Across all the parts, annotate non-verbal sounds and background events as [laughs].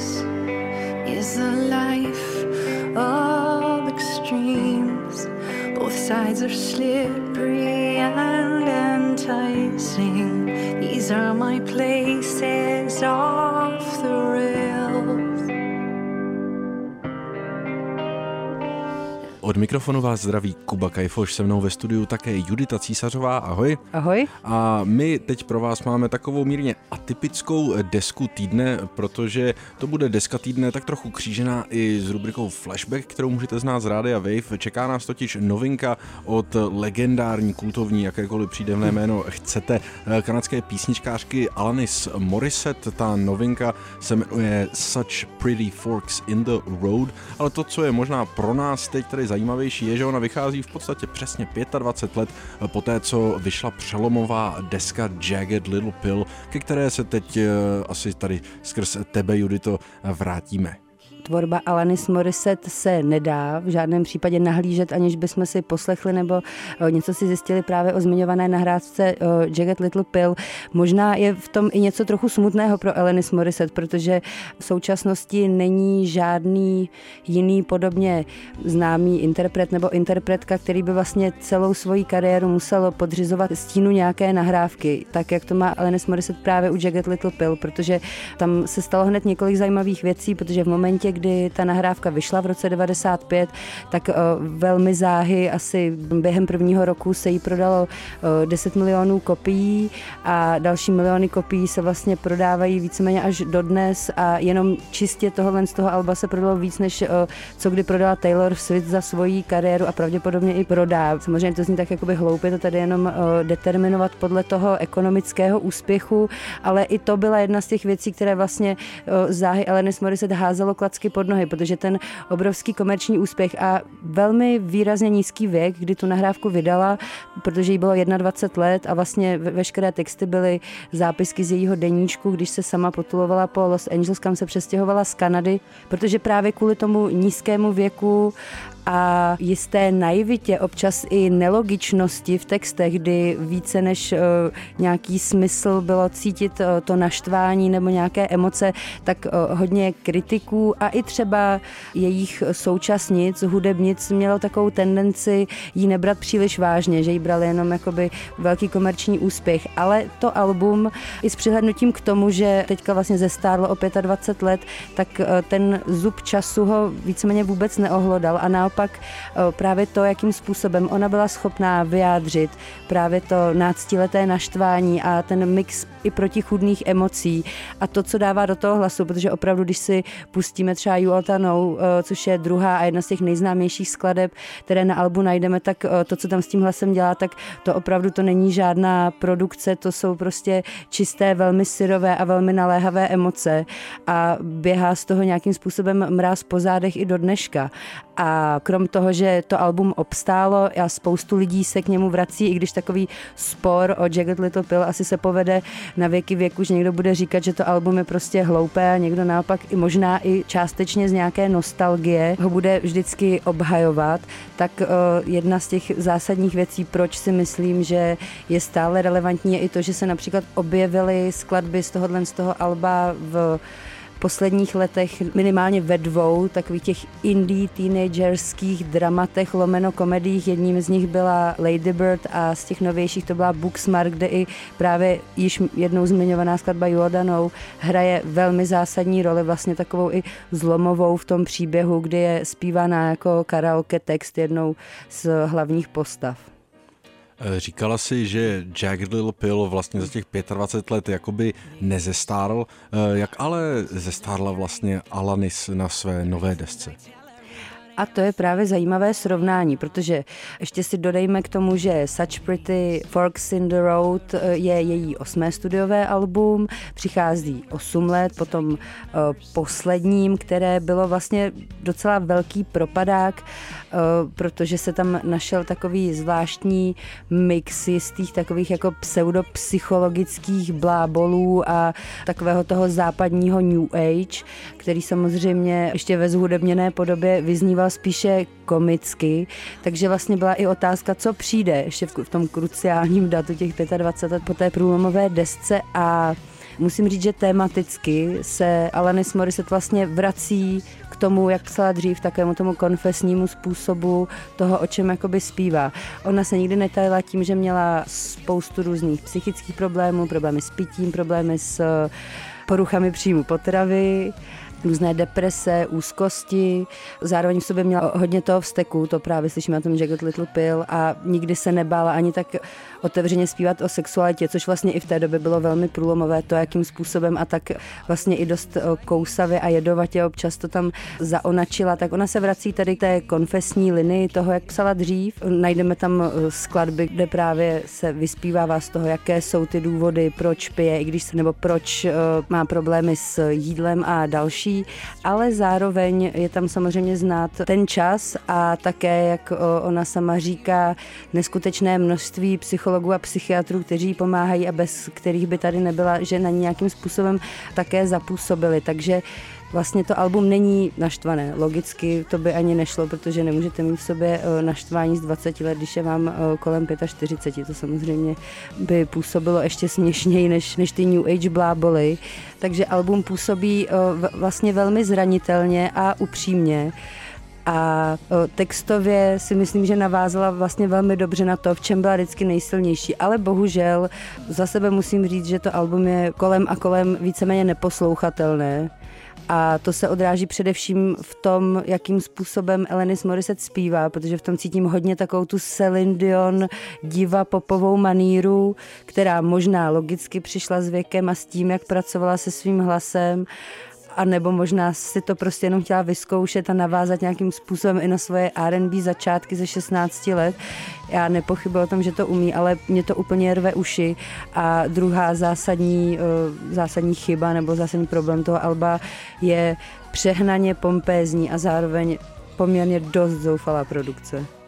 Is a life of extremes. Both sides are slippery and enticing. These are my places Od mikrofonu vás zdraví Kuba Kajfoš, se mnou ve studiu také Judita Císařová, ahoj. Ahoj. A my teď pro vás máme takovou mírně atypickou desku týdne, protože to bude deska týdne tak trochu křížená i s rubrikou Flashback, kterou můžete znát z Rádia Wave. Čeká nás totiž novinka od legendární, kultovní, jakékoliv přídevné jméno chcete, kanadské písničkářky Alanis Morissette. Ta novinka se jmenuje Such Pretty Forks in the Road, ale to, co je možná pro nás teď tady zajímavější, je, že ona vychází v podstatě přesně 25 let po té, co vyšla přelomová deska Jagged Little Pill, ke které se teď eh, asi tady skrz tebe, Judito, vrátíme tvorba Alanis Morissette se nedá v žádném případě nahlížet, aniž bychom si poslechli nebo eh, něco si zjistili právě o zmiňované nahrávce eh, Jagged Little Pill. Možná je v tom i něco trochu smutného pro Alanis Morissette, protože v současnosti není žádný jiný podobně známý interpret nebo interpretka, který by vlastně celou svoji kariéru musel podřizovat stínu nějaké nahrávky, tak jak to má Alanis Morissette právě u Jagged Little Pill, protože tam se stalo hned několik zajímavých věcí, protože v momentě, kdy ta nahrávka vyšla v roce 95, tak uh, velmi záhy asi během prvního roku se jí prodalo uh, 10 milionů kopií a další miliony kopií se vlastně prodávají víceméně až dodnes a jenom čistě tohohle z toho alba se prodalo víc, než uh, co kdy prodala Taylor Swift za svoji kariéru a pravděpodobně i prodá. Samozřejmě to zní tak jakoby hloupě to tady jenom determinovat podle toho ekonomického úspěchu, ale i to byla jedna z těch věcí, které vlastně záhy Alanis Morissette házelo klacky pod nohy, protože ten obrovský komerční úspěch a velmi výrazně nízký věk, kdy tu nahrávku vydala, protože jí bylo 21 let a vlastně veškeré texty byly zápisky z jejího deníčku, když se sama potulovala po Los Angeles, kam se přestěhovala z Kanady, protože právě kvůli tomu nízkému věku a jisté naivitě, občas i nelogičnosti v textech, kdy více než uh, nějaký smysl bylo cítit uh, to naštvání nebo nějaké emoce, tak uh, hodně kritiků a i třeba jejich současnic, hudebnic mělo takovou tendenci jí nebrat příliš vážně, že jí brali jenom jakoby velký komerční úspěch, ale to album i s přihlednutím k tomu, že teďka vlastně zestárlo o 25 let, tak ten zub času ho víceméně vůbec neohlodal a naopak naopak eh, právě to, jakým způsobem ona byla schopná vyjádřit právě to náctileté naštvání a ten mix i protichudných emocí a to, co dává do toho hlasu, protože opravdu, když si pustíme třeba You All Know, což je druhá a jedna z těch nejznámějších skladeb, které na albu najdeme, tak eh, to, co tam s tím hlasem dělá, tak to opravdu to není žádná produkce, to jsou prostě čisté, velmi syrové a velmi naléhavé emoce a běhá z toho nějakým způsobem mráz po zádech i do dneška. A krom toho, že to album obstálo a spoustu lidí se k němu vrací, i když takový spor o Jagged Little Pill asi se povede na věky věku, že někdo bude říkat, že to album je prostě hloupé a někdo naopak i možná i částečně z nějaké nostalgie ho bude vždycky obhajovat, tak uh, jedna z těch zásadních věcí, proč si myslím, že je stále relevantní, je i to, že se například objevily skladby z tohohle z toho alba v posledních letech minimálně ve dvou takových těch indie teenagerských dramatech lomeno komediích. Jedním z nich byla Lady Bird a z těch novějších to byla Booksmart, kde i právě již jednou zmiňovaná skladba Jordanou hraje velmi zásadní roli, vlastně takovou i zlomovou v tom příběhu, kdy je zpívaná jako karaoke text jednou z hlavních postav. Eh, říkala si, že Jagged Little Pill vlastně za těch 25 let jakoby nezestárl. Eh, jak ale zestárla vlastně Alanis na své nové desce? A to je právě zajímavé srovnání, protože ještě si dodejme k tomu, že Such Pretty Forks in the Road eh, je její osmé studiové album, přichází 8 let, potom uh, posledním, které bylo vlastně docela velký propadák, uh, protože se tam našel takový zvláštní mix jistých takových jako pseudopsychologických blábolů a takového toho západního New Age, který samozřejmě ještě ve zhudebněné podobě vyzníval spíše komicky, takže vlastně byla i otázka, co přijde ještě v tom kruciálním datu těch 25 let po té průlomové desce a musím říct, že tématicky se Alanis Morissette vlastně vrací k tomu, jak psala dřív, takovému tomu konfesnímu způsobu toho, o čem jakoby zpívá. Ona se nikdy netajila tím, že měla spoustu různých psychických problémů, problémy s pitím, problémy s poruchami příjmu potravy, různé deprese, úzkosti. Zároveň v sobě měla hodně toho vzteku, to právě slyšíme na tom Jagged Little Pill a nikdy se nebála ani tak otevřeně zpívat o sexualitě, což vlastně i v té době bylo velmi průlomové, to jakým způsobem a tak vlastně i dost kousavě a jedovatě občas to tam zaonačila, tak ona se vrací tady k té konfesní linii toho, jak psala dřív. Najdeme tam skladby, kde právě se vyspívává z toho, jaké jsou ty důvody, proč pije, i když se, nebo proč má problémy s jídlem a další, ale zároveň je tam samozřejmě znát ten čas a také, jak ona sama říká, neskutečné množství psychologických psychologů a psychiatrů, kteří pomáhají a bez kterých by tady nebyla, že na nějakým způsobem také zapůsobili. Takže Vlastně to album není naštvané. Logicky to by ani nešlo, protože nemůžete mít v sobě eh, naštvání z 20 let, když je vám eh, kolem 45. To samozřejmě by působilo ještě směšněji než, než ty New Age bláboli. Takže album působí eh, vlastně velmi zranitelně a upřímně a textově si myslím, že navázala vlastně velmi dobře na to, v čem byla vždycky nejsilnější, ale bohužel za sebe musím říct, že to album je kolem a kolem víceméně neposlouchatelné. A to se odráží především v tom, jakým způsobem Elenis Morissette zpívá, protože v tom cítím hodně takovou tu Celine Dion diva popovou maníru, která možná logicky přišla s věkem a s tím, jak pracovala se svým hlasem a nebo možná si to prostě jenom chtěla vyzkoušet a navázat nějakým způsobem i na svoje R&B začátky ze 16 let. Já nepochybuji o tom, že to umí, ale mě to úplně rve uši. A druhá zásadní, eh, zásadní chyba nebo zásadní problém toho Alba je přehnaně pompézní a zároveň poměrně dost zoufalá produkce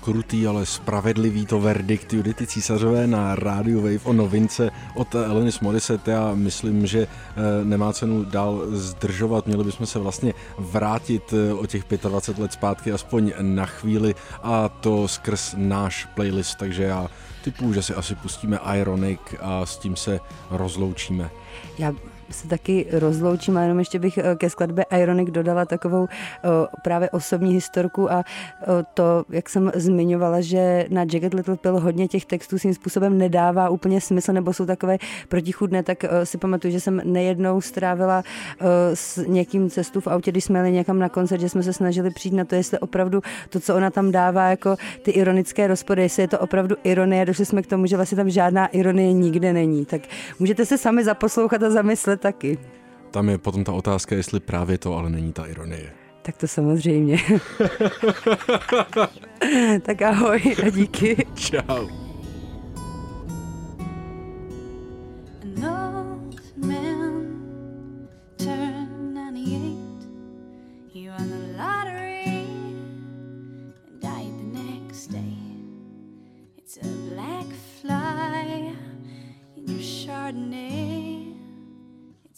krutý, ale spravedlivý to verdikt Judity Císařové na Radio Wave o novince od Elenis Morissette. Já myslím, že eh, nemá cenu dál zdržovat. Měli bychom se vlastně vrátit eh, o těch 25 let zpátky aspoň na chvíli a to skrz náš playlist, takže já typu, že si asi pustíme Ironic a s tím se rozloučíme. Já se taky rozloučím a jenom ještě bych eh, ke skladbě Ironic dodala takovou eh, právě osobní historku a eh, to, jak jsem zmiňovala, že na Jagged Little Pill hodně těch textů svým způsobem nedává úplně smysl nebo jsou takové protichudné, tak si pamatuju, že jsem nejednou strávila s někým cestu v autě, když jsme jeli někam na koncert, že jsme se snažili přijít na to, jestli opravdu to, co ona tam dává, jako ty ironické rozpory, jestli je to opravdu ironie. Došli jsme k tomu, že vlastně tam žádná ironie nikde není. Tak můžete se sami zaposlouchat a zamyslet, taky. Tam je potom ta otázka, jestli právě to ale není ta ironie. Tak to samozřejmě. [laughs] tak ahoj a díky. Čau. Chardonnay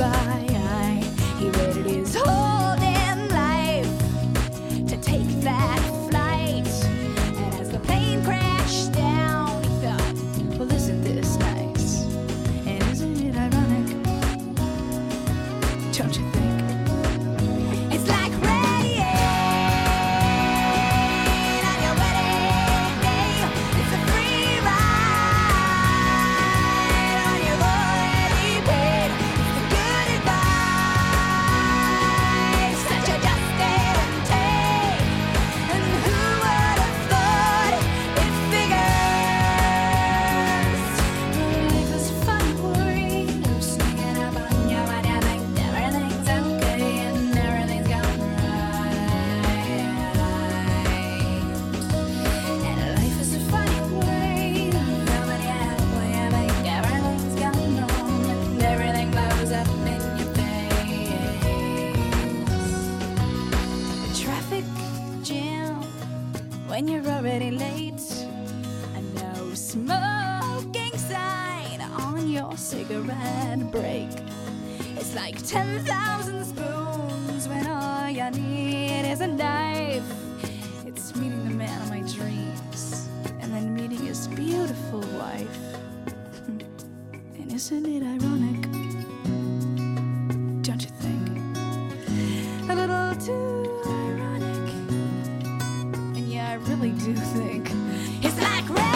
He waited his whole damn life to take that flight. And as the plane crashed down, he thought, well, isn't this nice? And isn't it ironic? Don't you think? When you're already late. A no smoking sign on your cigarette break. It's like 10,000 spoons when all you need is a knife. It's meeting the man of my dreams and then meeting his beautiful wife. [laughs] And isn't it ironic? Don't you do think it's like.